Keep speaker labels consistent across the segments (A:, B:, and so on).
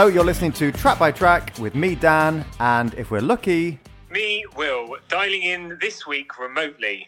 A: Hello, you're listening to Track by Track with me, Dan, and if we're lucky,
B: Me, Will, dialing in this week remotely.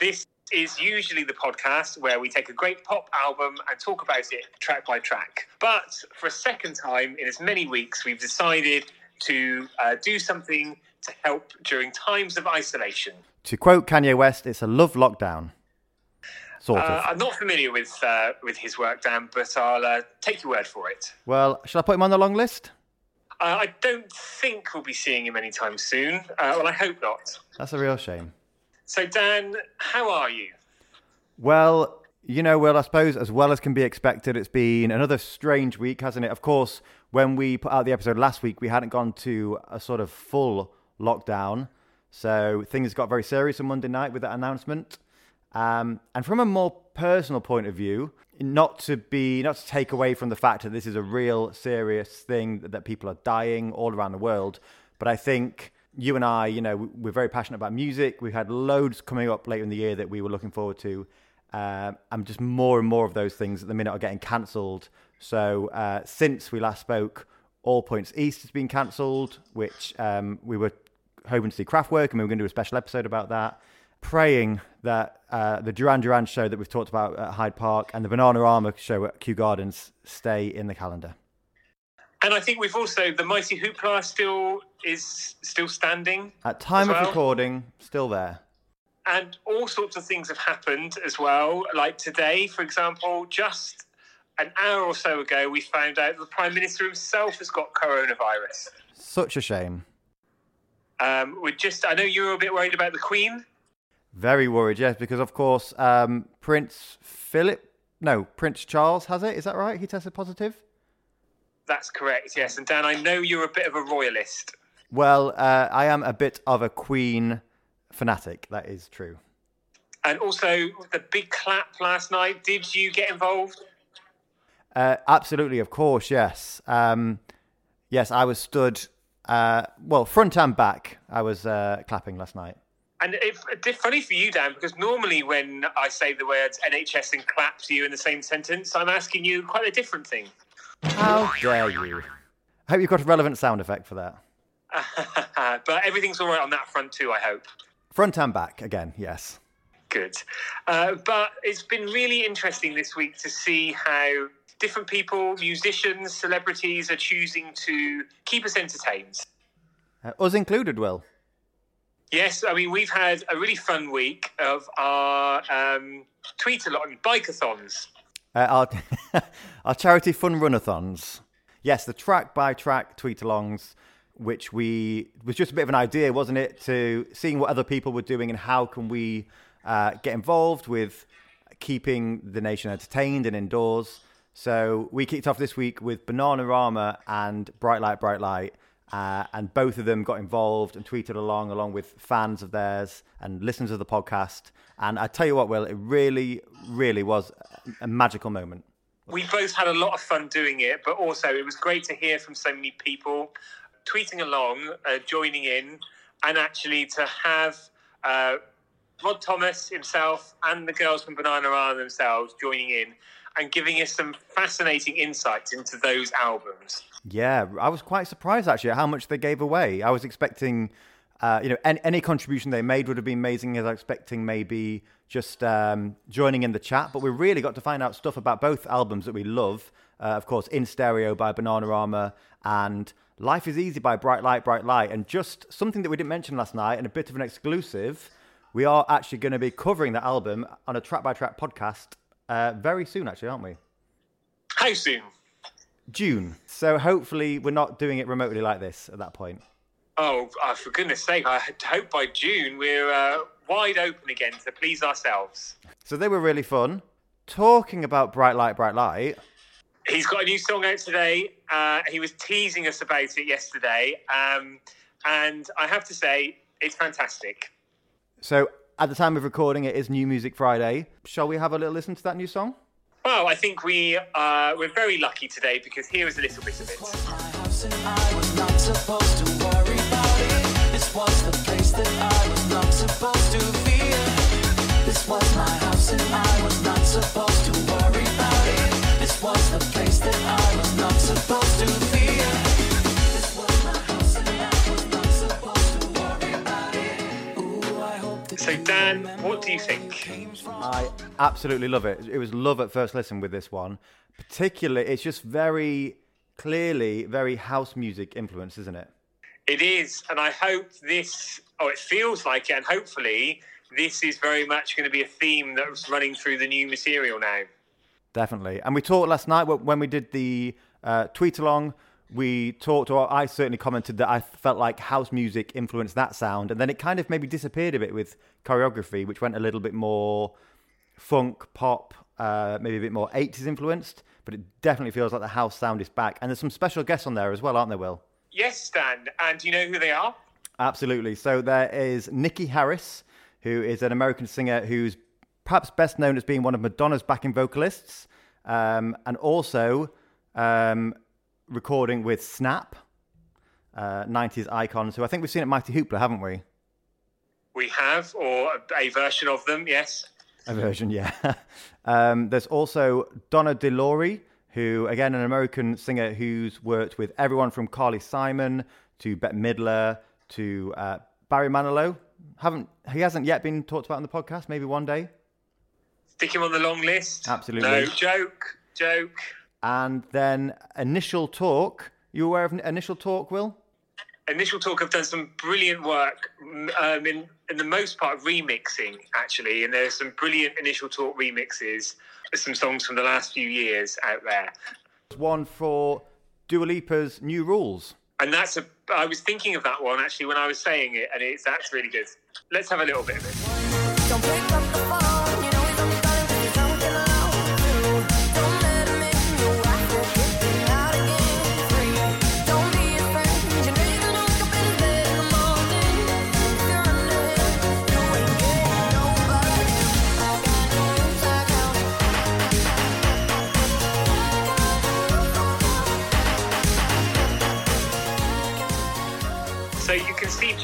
B: This is usually the podcast where we take a great pop album and talk about it track by track. But for a second time in as many weeks, we've decided to uh, do something to help during times of isolation.
A: to quote Kanye West, it's a love lockdown. Sort
B: Uh,
A: of.
B: I'm not familiar with uh, with his work, Dan, but I'll uh, take your word for it.
A: Well, shall I put him on the long list?
B: Uh, I don't think we'll be seeing him anytime soon. Uh, well, I hope not.
A: That's a real shame.
B: So, Dan, how are you?
A: Well, you know, well, I suppose as well as can be expected, it's been another strange week, hasn't it? Of course, when we put out the episode last week, we hadn't gone to a sort of full lockdown. So things got very serious on Monday night with that announcement. Um, and from a more personal point of view, not to be, not to take away from the fact that this is a real serious thing that, that people are dying all around the world, but I think you and I, you know, we- we're very passionate about music. We had loads coming up later in the year that we were looking forward to. Um, and just more and more of those things at the minute are getting cancelled. So uh, since we last spoke, All Points East has been cancelled, which um, we were hoping to see Kraftwerk, and we were going to do a special episode about that. Praying that uh, the Duran Duran show that we've talked about at Hyde Park and the Bananarama show at Kew Gardens stay in the calendar.
B: And I think we've also the mighty hoopla still is still standing,
A: At time of
B: well?
A: recording, still there.
B: and all sorts of things have happened as well. Like today, for example, just an hour or so ago, we found out the prime minister himself has got coronavirus.
A: Such a shame.
B: Um, we're just, I know you were a bit worried about the Queen.
A: Very worried, yes, because of course um, Prince Philip, no, Prince Charles has it. Is that right? He tested positive.
B: That's correct, yes. And Dan, I know you're a bit of a royalist.
A: Well, uh, I am a bit of a Queen fanatic. That is true.
B: And also the big clap last night. Did you get involved?
A: Uh, absolutely, of course, yes. Um, yes, I was stood, uh, well, front and back. I was uh, clapping last night.
B: And it's it's funny for you, Dan, because normally when I say the words NHS and clap to you in the same sentence, I'm asking you quite a different thing.
A: How dare you? I hope you've got a relevant sound effect for that.
B: but everything's all right on that front too, I hope.
A: Front and back, again, yes.
B: Good. Uh, but it's been really interesting this week to see how different people, musicians, celebrities are choosing to keep us entertained.
A: Uh, us included, Will.
B: Yes, I mean, we've had a really fun week of our um, tweet-a-lot bike-a-thons.
A: Uh, our, our charity fun runathons. Yes, the track by track tweet alongs, which we was just a bit of an idea, wasn't it? To seeing what other people were doing and how can we uh, get involved with keeping the nation entertained and indoors. So we kicked off this week with Bananarama and Bright Light, Bright Light. Uh, and both of them got involved and tweeted along, along with fans of theirs and listeners of the podcast. And I tell you what, Will, it really, really was a magical moment.
B: we both had a lot of fun doing it, but also it was great to hear from so many people tweeting along, uh, joining in, and actually to have uh, Rod Thomas himself and the girls from Bananarama themselves joining in and giving us some fascinating insights into those albums.
A: Yeah, I was quite surprised actually at how much they gave away. I was expecting, uh, you know, any, any contribution they made would have been amazing. As I was expecting, maybe just um, joining in the chat, but we really got to find out stuff about both albums that we love. Uh, of course, In Stereo by Bananarama and Life Is Easy by Bright Light, Bright Light, and just something that we didn't mention last night and a bit of an exclusive. We are actually going to be covering the album on a track by track podcast uh, very soon, actually, aren't we?
B: How soon?
A: June. So hopefully we're not doing it remotely like this at that point.
B: Oh, uh, for goodness sake, I hope by June we're uh, wide open again to please ourselves.
A: So they were really fun. Talking about Bright Light, Bright Light,
B: He's got a new song out today. Uh, he was teasing us about it yesterday. Um, and I have to say, it's fantastic.
A: so at the time of recording, it is New Music Friday. Shall we have a little listen to that new song?
B: Well, I think we, uh, we're very lucky today because here is a little bit of it.
C: my house and I was not supposed to worry about it. This was the place that I was not supposed to fear. This was my house and I was not supposed to
B: So, Dan, what do you think?
A: I absolutely love it. It was love at first listen with this one. Particularly, it's just very clearly very house music influence, isn't it?
B: It is, and I hope this, oh, it feels like it, and hopefully this is very much going to be a theme that's running through the new material now.
A: Definitely. And we talked last night when we did the uh, tweet along. We talked, or I certainly commented that I felt like house music influenced that sound, and then it kind of maybe disappeared a bit with choreography, which went a little bit more funk, pop, uh, maybe a bit more 80s influenced. But it definitely feels like the house sound is back, and there's some special guests on there as well, aren't there, Will?
B: Yes, Stan. And do you know who they are?
A: Absolutely. So there is Niki Haris, who is an American singer who's perhaps best known as being one of Madonna's backing vocalists, um, and also um, recording with Snap, uh, 90s icons, who I think we've seen at Mighty Hoopla, haven't we?
B: We have, or a version of them, yes.
A: A version, yeah. um, there's also Donna De Lory, who, again, an American singer who's worked with everyone from Carly Simon to Bette Midler to uh, Barry Manilow. Haven't he hasn't yet been talked about on the podcast? Maybe one day.
B: Stick him on the long list.
A: Absolutely.
B: No joke, joke.
A: And then Initial Talk. You aware of Initial Talk, Will?
B: Initial Talk have done some brilliant work um, in, in the most part remixing, actually. And there's some brilliant Initial Talk remixes some songs from the last few years out there.
A: One for Dua Lipa's New Rules.
B: And that's a, I was thinking of that one actually when I was saying it, and it's that's really good. Let's have a little bit of it.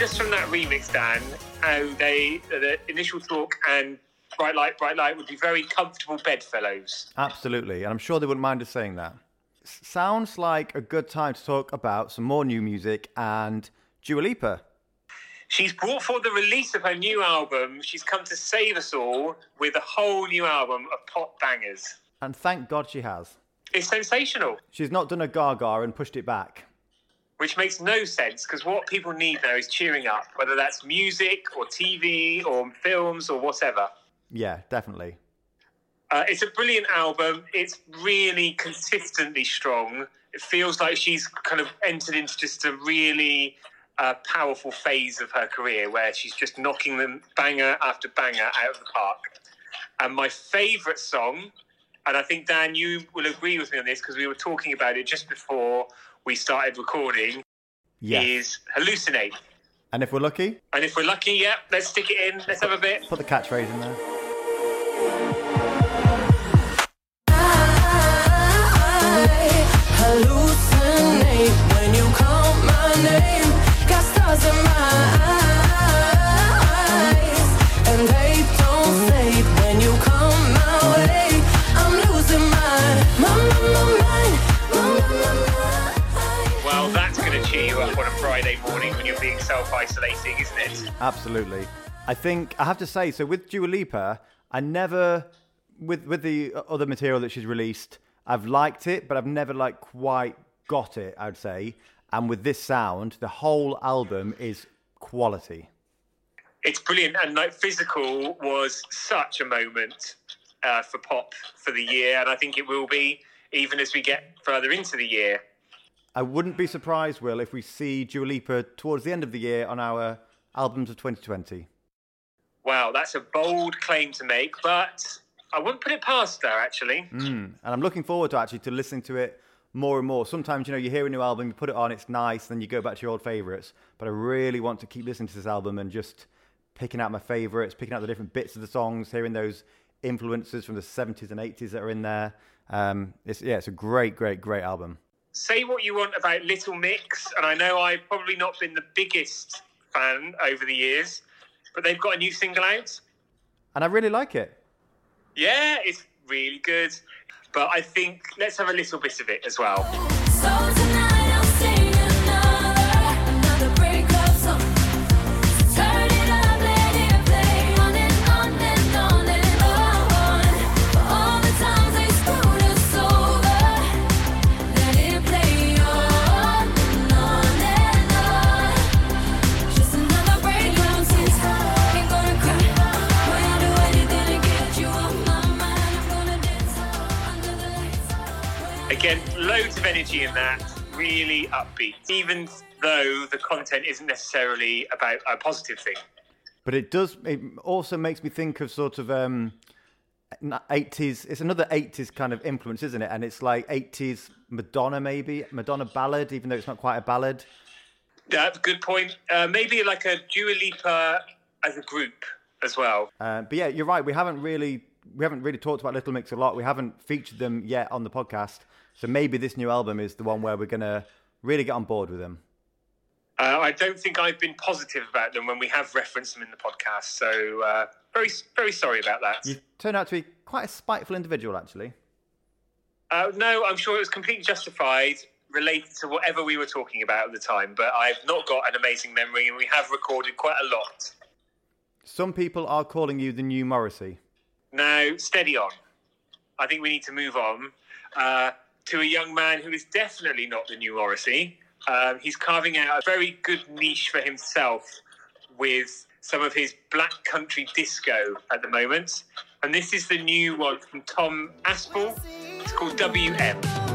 B: Just from that remix, Dan, how they the initial talk and bright light, bright light would be very comfortable bedfellows.
A: Absolutely. And I'm sure they wouldn't mind us saying that. S- sounds like a good time to talk about some more new music and Dua Lipa.
B: She's brought forward the release of her new album. She's come to save us all with a whole new album of pop bangers.
A: And thank God she has.
B: It's sensational,
A: She's not done a gaga and pushed it back.
B: Which makes no sense because what people need now is cheering up, whether that's music or TV or films or whatever.
A: Yeah, definitely.
B: Uh, it's a brilliant album. It's really consistently strong. It feels like she's kind of entered into just a really uh, powerful phase of her career where she's just knocking them banger after banger out of the park. And my favourite song, and I think Dan, you will agree with me on this because we were talking about it just before we started recording,
A: Yes.
B: is Hallucinate.
A: And if we're lucky,
B: And if we're lucky, yeah, let's stick it in. Let's have a bit.
A: put the catchphrase in there.
B: You're being self isolating, isn't it?
A: Absolutely. I think I have to say, so with Dua Lipa, I never, with with the other material that she's released, I've liked it, but I've never like quite got it. I'd say, and with this sound, the whole album is quality.
B: It's brilliant. And like Physical was such a moment uh, for pop for the year. And I think it will be even as we get further into the year.
A: I wouldn't be surprised, Will, if we see Dua Lipa towards the end of the year on our albums of 2020.
B: Wow, that's a bold claim to make, but I wouldn't put it past her, actually.
A: And I'm looking forward to actually to listening to it more and more. Sometimes, you know, you hear a new album, you put it on, it's nice, then you go back to your old favourites. But I really want to keep listening to this album and just picking out my favourites, picking out the different bits of the songs, hearing those influences from the 70s and 80s that are in there. Um, it's, yeah, it's a great, great, great album.
B: Say what you want about Little Mix, and I know I've probably not been the biggest fan over the years, but they've got a new single out.
A: And I really like it.
B: Yeah, it's really good. But I think let's have a little bit of it as well. Energy in that, really upbeat, even though the content isn't necessarily about a positive thing.
A: But it does. It also makes me think of sort of um, eighties. It's another eighties kind of influence, isn't it? And it's like eighties Madonna, maybe Madonna ballad, even though it's not quite a ballad.
B: Yeah, good point. Uh, maybe like a Dua Lipa as a group as well.
A: Uh, but yeah, you're right. We haven't really we haven't really talked about Little Mix a lot. We haven't featured them yet on the podcast. So maybe this new album is the one where we're gonna really get on board with them.
B: Uh, I don't think I've been positive about them when we have referenced them in the podcast. So uh, very, very sorry about that.
A: You turned out to be quite a spiteful individual, actually.
B: Uh, no, I'm sure it was completely justified, related to whatever we were talking about at the time. But I've not got an amazing memory, and we have recorded quite a lot.
A: Some people are calling you the new Morrissey.
B: Now, steady on. I think we need to move on uh, to a young man who is definitely not the new Morrissey. Um, he's carving out a very good niche for himself with some of his black country disco at the moment. And this is the new one from Tom Aspaul. It's called WM.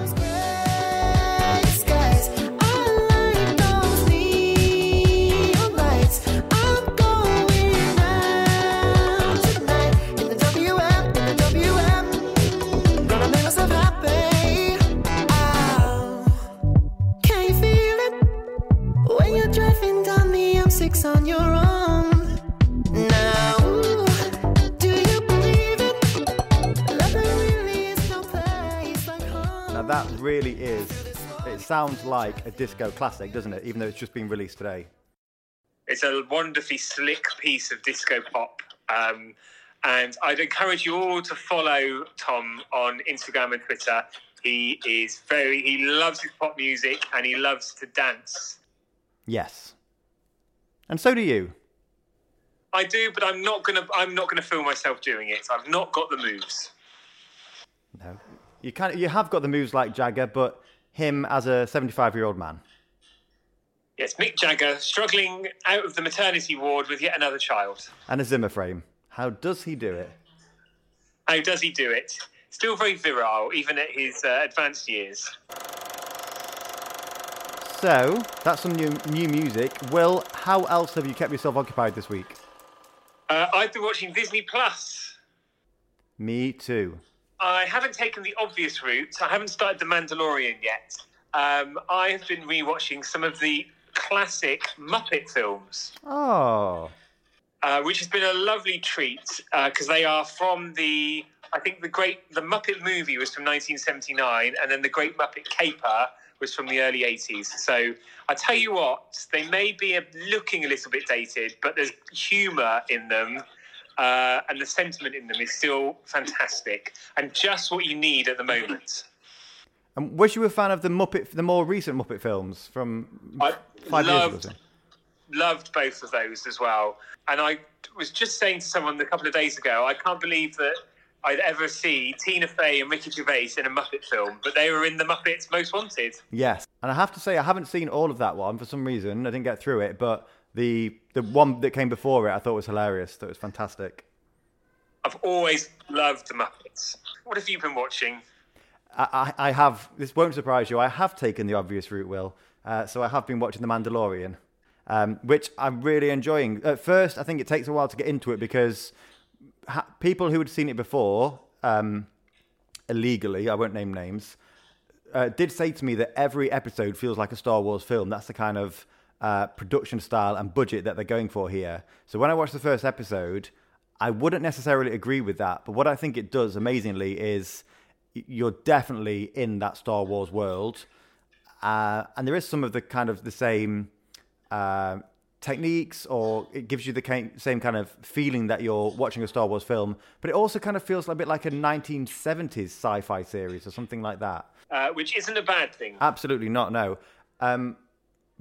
A: Sounds like a disco classic, doesn't it? Even though it's just been released today.
B: It's a wonderfully slick piece of disco pop. Um, and I'd encourage you all to follow Tom on Instagram and Twitter. He is very, he loves his pop music and he loves to dance.
A: Yes. And so do you.
B: I do, but I'm not gonna. I'm not gonna film myself doing it. I've not got the moves.
A: No. You of, you have got the moves like Jagger, but him as a 75 year old man.
B: Yes, Mick Jagger struggling out of the maternity ward with yet another child.
A: And a Zimmer frame. How does he do it?
B: How does he do it? Still very virile, even at his uh, advanced years.
A: So, that's some new, new music. Will, how else have you kept yourself occupied this week?
B: Uh, I've been watching Disney Plus.
A: Me too.
B: I haven't taken the obvious route. I haven't started The Mandalorian yet. Um, I have been rewatching some of the classic Muppet films.
A: Oh.
B: uh, which has been a lovely treat because they are from the I think the great the Muppet movie was from 1979, and then the Great Muppet Caper was from the early 80s. So I tell you what, they may be looking a little bit dated, but there's humour in them. Uh, and the sentiment in them is still fantastic and just what you need at the moment.
A: And was you a fan of the Muppet, the more recent Muppet films from
B: I
A: five years
B: loved
A: ago?
B: loved both of those as well. And I was just saying to someone a couple of days ago, I can't believe that I'd ever see Tina Fey and Ricky Gervais in a Muppet film, but they were in the Muppets Most Wanted.
A: Yes, and I have to say I haven't seen all of that one for some reason. I didn't get through it, but the the one that came before it I thought was hilarious. That was fantastic.
B: I've always loved the Muppets. What have you been watching?
A: I, I, I have. This won't surprise you. I have taken the obvious route, Will. Uh, so I have been watching The Mandalorian, um, which I'm really enjoying. At first, I think it takes a while to get into it because ha- people who had seen it before um, illegally, I won't name names, uh, did say to me that every episode feels like a Star Wars film. That's the kind of uh, production style and budget that they're going for here. So when I watched the first episode, I wouldn't necessarily agree with that. But what I think it does amazingly is you're definitely in that Star Wars world. Uh, and there is some of the kind of the same uh, techniques, or it gives you the same kind of feeling that you're watching a Star Wars film. But it also kind of feels a bit like a 1970s sci-fi series or something like that.
B: Uh, which isn't a bad thing.
A: Absolutely not, no. Um,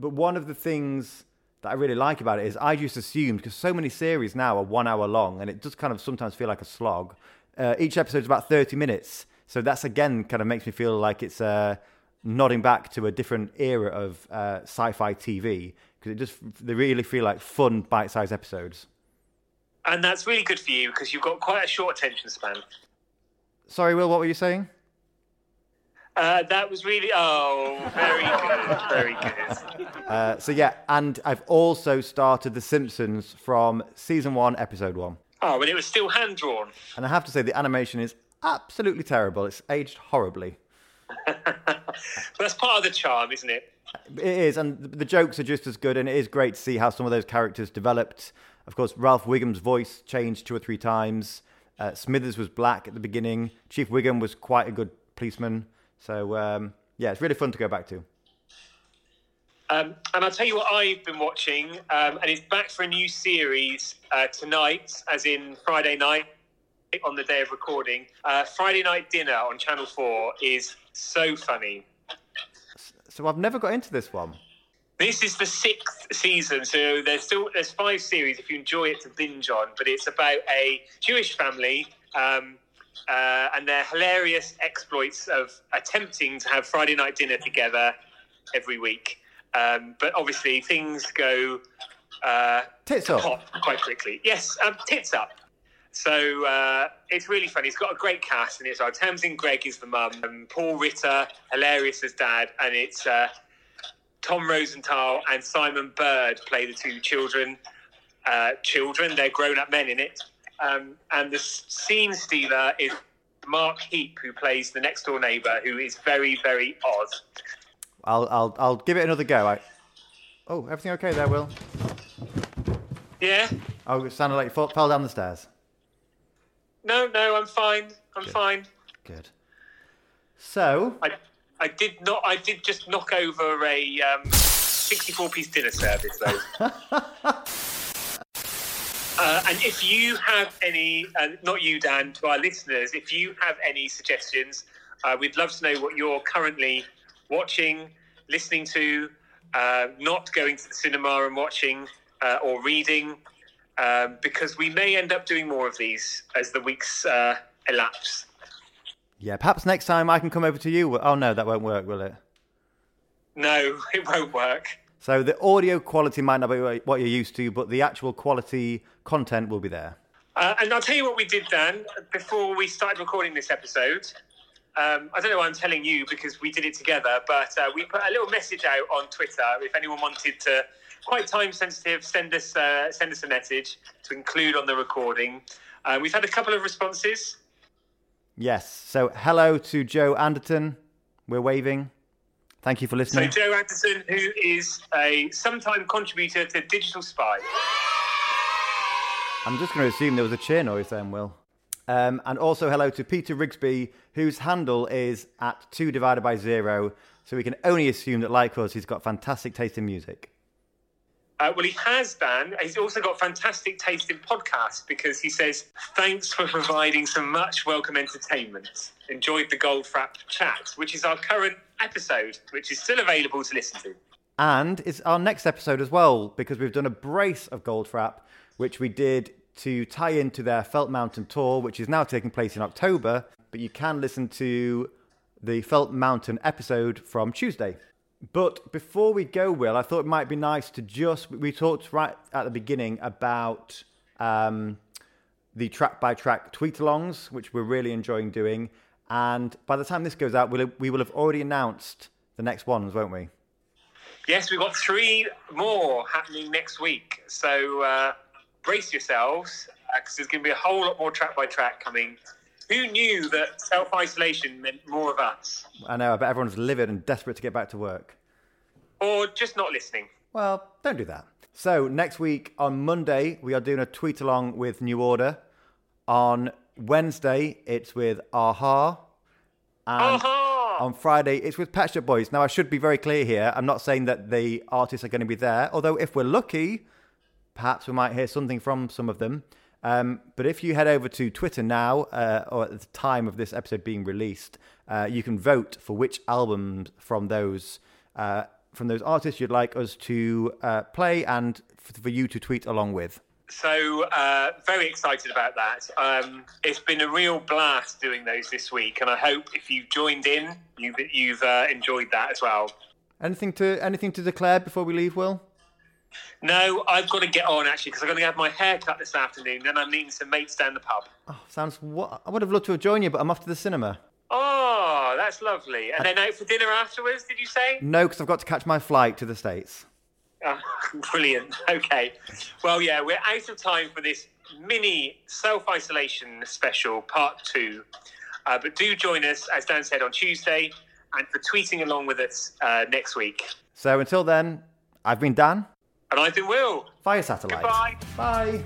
A: but one of the things that I really like about it is I just assumed because so many series now are one hour long, and it does kind of sometimes feel like a slog. Uh, each episode is about thirty minutes, so that's again kind of makes me feel like it's uh, nodding back to a different era of uh, sci-fi TV because it just they really feel like fun bite-sized episodes.
B: And that's really good for you because you've got quite a short attention span.
A: Sorry, Will, what were you saying?
B: Uh, that was really oh, very good, very good.
A: Uh, so yeah, and I've also started The Simpsons from season one, episode one.
B: Oh, and it was still hand drawn.
A: And I have to say, the animation is absolutely terrible. It's aged horribly.
B: That's part of the charm, isn't it?
A: It is, and the- the jokes are just as good, and it is great to see how some of those characters developed. Of course, Ralph Wiggum's voice changed two or three times. Uh, Smithers was black at the beginning. Chief Wiggum was quite a good policeman. So um, yeah, it's really fun to go back to.
B: Um, and I'll tell you what I've been watching, um, and it's back for a new series uh, tonight, as in Friday night on the day of recording. Uh, Friday night dinner on Channel Four is so funny.
A: So I've never got into this one.
B: This is the sixth season, so there's still there's five series if you enjoy it to binge on. But it's about a Jewish family um, uh, and their hilarious exploits of attempting to have Friday night dinner together every week. Um, but obviously things go uh,
A: Tits up.
B: quite quickly. Yes, um, tits up. So uh, it's really funny. It's got a great cast, and it's our Tamsin Greig is the mum, and Paul Ritter, hilarious as dad, and it's uh, Tom Rosenthal and Simon Bird play the two children. Uh, children, they're grown-up men in it, um, and the scene stealer is Mark Heap, who plays the next-door neighbour, who is very, very odd.
A: I'll I'll I'll give it another go. I... Oh, everything okay there, Will?
B: Yeah.
A: Oh, it sounded like you fell, fell down the stairs.
B: No, no, I'm fine. I'm fine.
A: Good. So
B: I, I did not. I did just knock over a um, 64 piece dinner service, though. uh, and if you have any, uh, not you, Dan, to our listeners, if you have any suggestions, uh, we'd love to know what you're currently watching, listening to, uh, not going to the cinema and watching, uh, or reading, um, because we may end up doing more of these as the weeks uh, elapse.
A: yeah, perhaps next time I can come over to you. Oh no, that won't work, will it?
B: No, it won't work.
A: So the audio quality might not be what you're used to, but the actual quality content will be there.
B: Uh, and I'll tell you what we did, Dan, before we started recording this episode. Um, I don't know why I'm telling you because we did it together, but uh, we put a little message out on Twitter. If anyone wanted to, quite time sensitive, send us uh, send us a message to include on the recording. Uh, we've had a couple of responses.
A: Yes. So hello to Joe Anderton. We're waving. Thank you for listening. So.
B: Joe Anderton, who is a sometime contributor to Digital Spy.
A: I'm just going to assume there was a cheer noise then, Will. Um, and also hello to Peter Rigsby, whose handle is at 2 divided by 0. So we can only assume that, like us, he's got fantastic taste in music.
B: Uh, well, he has, Dan. He's also got fantastic taste in podcasts because he says, Thanks for providing some much welcome entertainment. Enjoyed the Goldfrapp chat, which is our current episode, which is still available to listen to.
A: And it's our next episode as well, because we've done a brace of Goldfrapp, which we did to tie into their Felt Mountain tour, which is now taking place in October. But you can listen to the Felt Mountain episode from Tuesday. But before we go, Will, I thought it might be nice to just. We talked right at the beginning about um, the track by track tweet alongs, which we're really enjoying doing. And by the time this goes out, we'll, we will have already announced the next ones, won't we?
B: Yes, we've got three more happening next week. So uh, brace yourselves because there's going to be a whole lot more track by track coming. Who knew that self isolation meant more of us?
A: I know, I bet everyone's livid and desperate to get back to work.
B: Or just not listening?
A: Well, don't do that. So, next week on Monday, we are doing a tweet along with New Order. On Wednesday, it's with Aha. And
B: Aha!
A: on Friday, it's with Pet Shop Boys. Now, I should be very clear here. I'm not saying that the artists are going to be there, although, if we're lucky, perhaps we might hear something from some of them. Um, but if you head over to Twitter now, uh, or at the time of this episode being released, uh, you can vote for which albums from those uh, from those artists you'd like us to uh, play and f- for you to tweet along with.
B: So uh, very excited about that. Um, it's been a real blast doing those this week, and I hope if you've joined in, you've, you've uh, enjoyed that as well.
A: Anything to anything to declare before we leave, Will?
B: No, I've got to get on actually because I'm going to have my hair cut this afternoon. Then I'm meeting some mates down the pub.
A: Oh, sounds. What I would have loved to have joined you, but I'm off to the cinema.
B: Oh, that's lovely. And then out for dinner afterwards, did you say?
A: No, because I've got to catch my flight to the States.
B: Oh, brilliant. Okay. Well, yeah, we're out of time for this mini self isolation special, part two. Uh, but do join us, as Dan said, on Tuesday and for tweeting along with us uh, next week.
A: So until then, I've been Dan,
B: And I've been Will.
A: via satellite.
B: Goodbye.
A: Bye.